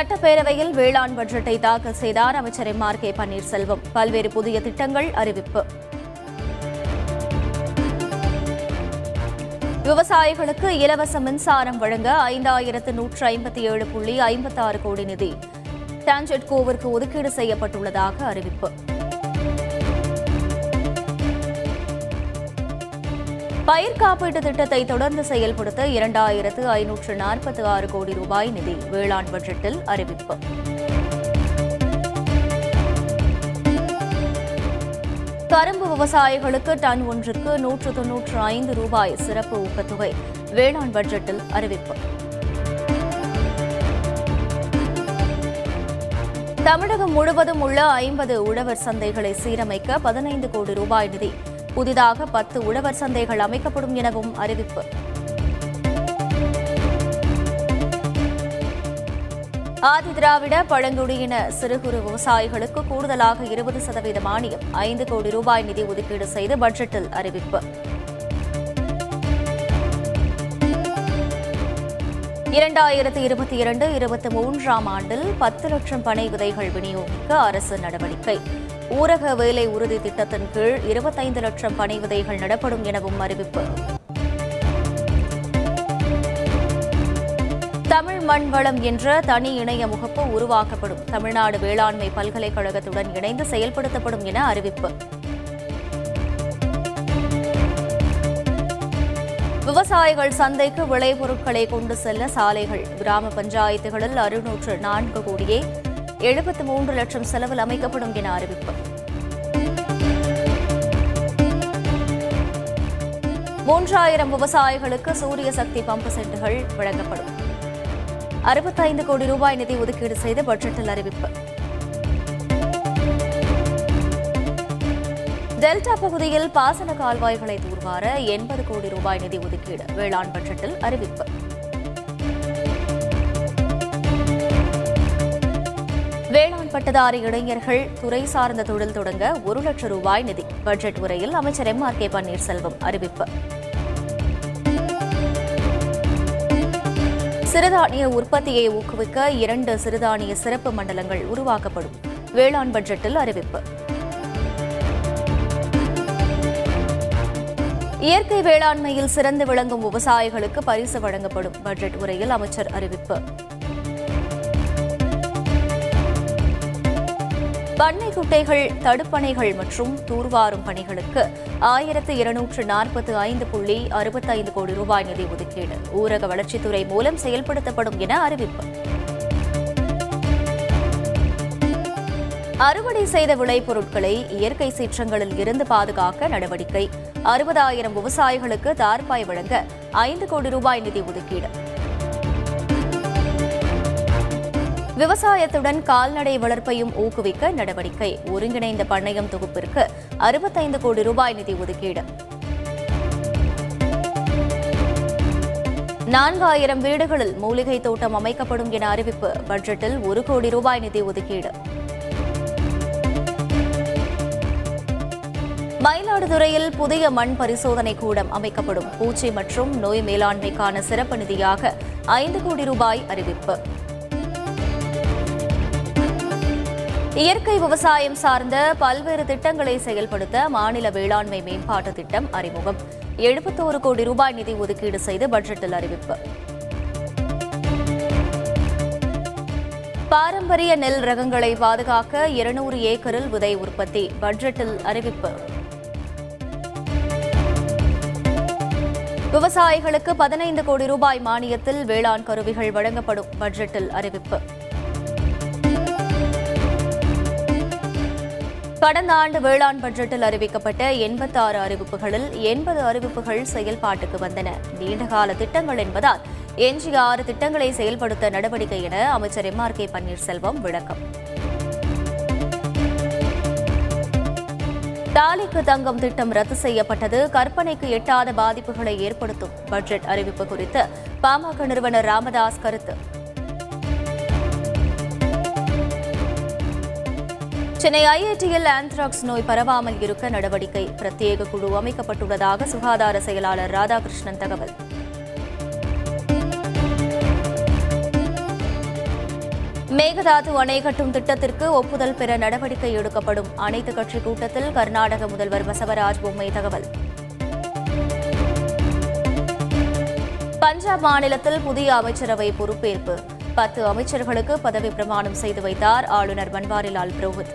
சட்டப்பேரவையில் வேளாண் பட்ஜெட்டை தாக்கல் செய்தார் அமைச்சர் எம் ஆர் கே பன்னீர்செல்வம். பல்வேறு புதிய திட்டங்கள் அறிவிப்பு. விவசாயிகளுக்கு இலவச மின்சாரம் வழங்க ஐந்தாயிரத்து நூற்று ஐம்பத்தி ஏழு புள்ளி ஐம்பத்தாறு கோடி நிதி. டான்ஜெட்கோவிற்கு ஒதுக்கீடு செய்யப்பட்டுள்ளதாக அறிவிப்பு. பயிர் காப்பீட்டு திட்டத்தை தொடர்ந்து செயல்படுத்த இரண்டாயிரத்து ஐநூற்று நாற்பத்தி ஆறு கோடி ரூபாய் நிதி வேளாண் பட்ஜெட்டில் அறிவிப்பு. கரும்பு விவசாயிகளுக்கு டன் ஒன்றுக்கு நூற்று தொன்னூற்று ஐந்து ரூபாய் சிறப்பு ஊக்கத்தொகை வேளாண் பட்ஜெட்டில் அறிவிப்பு. தமிழகம் முழுவதும் உள்ள ஐம்பது உழவர் சந்தைகளை சீரமைக்க பதினைந்து கோடி ரூபாய் நிதி புதிதாக பத்து உழவர் சந்தைகள் அமைக்கப்படும் எனவும் அறிவிப்பு. ஆதிதிராவிட பழங்குடியின சிறு குறு விவசாயிகளுக்கு கூடுதலாக இருபது சதவீத மானியம் ஐந்து கோடி ரூபாய் நிதி ஒதுக்கீடு செய்து பட்ஜெட்டில் அறிவிப்பு. இரண்டாயிரத்து இருபத்தி இரண்டு இருபத்தி மூன்றாம் ஆண்டில் பத்து லட்சம் பனை விதைகள் விநியோகிக்க அரசு நடவடிக்கை. ஊரக வேலை உறுதி திட்டத்தின் கீழ் இருபத்தைந்து லட்சம் பணி விதைகள் நடப்படும் எனவும் அறிவிப்பு. தமிழ் மண் வளம் என்ற தனி இணைய முகப்பு உருவாக்கப்படும். தமிழ்நாடு வேளாண்மை பல்கலைக்கழகத்துடன் இணைந்து செயல்படுத்தப்படும் என அறிவிப்பு. விவசாயிகள் சந்தைக்கு விளைபொருட்களை கொண்டு செல்ல சாலைகள். கிராம பஞ்சாயத்துகளில் அறுநூற்று நான்கு கோடியே எழுபத்து மூன்று லட்சம் செலவில் அமைக்கப்படும் என அறிவிப்பு. மூன்றாயிரம் விவசாயிகளுக்கு சூரிய சக்தி பம்பு செட்டுகள் வழங்கப்படும். அறுபத்தைந்து கோடி ரூபாய் நிதி ஒதுக்கீடு செய்து பட்ஜெட்டில் அறிவிப்பு. டெல்டா பகுதியில் பாசன கால்வாய்களை தூர்வார எண்பது கோடி ரூபாய் நிதி ஒதுக்கீடு வேளாண் பட்ஜெட்டில் அறிவிப்பு. வேளாண் பட்டதாரி இளைஞர்கள் துறை சார்ந்த தொழில் தொடங்க ஒரு லட்சம் ரூபாய் நிதி. பட்ஜெட் உரையில் அமைச்சர் எம். ஆர். கே. பன்னீர்செல்வம் அறிவிப்பு. சிறுதானிய உற்பத்தியை ஊக்குவிக்க இரண்டு சிறுதானிய சிறப்பு மண்டலங்கள் உருவாக்கப்படும். வேளாண் பட்ஜெட்டில் அறிவிப்பு. இயற்கை வேளாண்மையில் சிறந்து விளங்கும் விவசாயிகளுக்கு பரிசு வழங்கப்படும். பட்ஜெட் உரையில் அமைச்சர் அறிவிப்பு. பண்ணை குட்டைகள் தடுப்பணைகள் மற்றும் தூர்வாரும் பணிகளுக்கு ஆயிரத்து இருநூற்று நாற்பத்து ஐந்து புள்ளி அறுபத்தைந்து கோடி ரூபாய் நிதி ஒதுக்கீடு. ஊரக வளர்ச்சித்துறை மூலம் செயல்படுத்தப்படும் என அறிவிப்பு. அறுவடை செய்த விளைபொருட்களை இயற்கை சீற்றங்களில் இருந்து பாதுகாக்க நடவடிக்கை. அறுபதாயிரம் விவசாயிகளுக்கு தார்பாய் வழங்க ஐந்து கோடி ரூபாய் நிதி ஒதுக்கீடு. விவசாயத்துடன் கால்நடை வளர்ப்பையும் ஊக்குவிக்க நடவடிக்கை. ஒருங்கிணைந்த பண்ணையம் தொகுப்பிற்கு அறுபத்தைந்து கோடி ரூபாய் நிதி ஒதுக்கீடு. நான்காயிரம் வீடுகளில் மூலிகை தோட்டம் அமைக்கப்படும் என அறிவிப்பு. பட்ஜெட்டில் ஒரு கோடி ரூபாய் நிதி ஒதுக்கீடு. மயிலாடுதுறையில் புதிய மண் பரிசோதனை கூடம் அமைக்கப்படும். பூச்சி மற்றும் நோய் மேலாண்மைக்கான சிறப்பு நிதியாக ஐந்து கோடி ரூபாய் அறிவிப்பு. இயற்கை விவசாயம் சார்ந்த பல்வேறு திட்டங்களை செயல்படுத்த மாநில வேளாண்மை மேம்பாட்டு திட்டம் அறிமுகம். எழுபத்தோரு கோடி ரூபாய் நிதி ஒதுக்கீடு செய்து பட்ஜெட்டில் அறிவிப்பு. பாரம்பரிய நெல் ரகங்களை பாதுகாக்க இருநூறு ஏக்கரில் விதை உற்பத்தி பட்ஜெட்டில் அறிவிப்பு. விவசாயிகளுக்கு பதினைந்து கோடி ரூபாய் மானியத்தில் வேளாண் கருவிகள் வழங்கப்படும் பட்ஜெட்டில் அறிவிப்பு. கடந்த ஆண்டு வேளாண் பட்ஜெட்டில் அறிவிக்கப்பட்ட எண்பத்தாறு அறிவிப்புகளில் எண்பது அறிவிப்புகள் செயல்பாட்டுக்கு வந்தன. நீண்டகால திட்டங்கள் என்பதால் எஞ்சிய ஆறு திட்டங்களை செயல்படுத்த நடவடிக்கை என அமைச்சர் எம். ஆர். கே. பன்னீர்செல்வம் விளக்கம். தாலிக்கு தங்கம் திட்டம் ரத்து செய்யப்பட்டது கற்பனைக்கு எட்டாத பாதிப்புகளை ஏற்படுத்தும். பட்ஜெட் அறிவிப்பு குறித்து பாமக நிறுவனர் ராமதாஸ் கருத்து. சென்னை ஐஐடியில் ஆந்த்ராக்ஸ் நோய் பரவாமல் இருக்க நடவடிக்கை. பிரத்யேக குழு அமைக்கப்பட்டுள்ளதாக சுகாதார செயலாளர் ராதாகிருஷ்ணன் தகவல். மேகதாது அணை கட்டும் திட்டத்திற்கு ஒப்புதல் பெற நடவடிக்கை எடுக்கப்படும். அனைத்து கட்சி கூட்டத்தில் கர்நாடக முதல்வர் பசவராஜ் பொம்மை தகவல். பஞ்சாப் மாநிலத்தில் புதிய அமைச்சரவை பொறுப்பேற்பு. பத்து அமைச்சர்களுக்கு பதவி பிரமாணம் செய்து வைத்தார் ஆளுநர் பன்வாரிலால் புரோஹித்.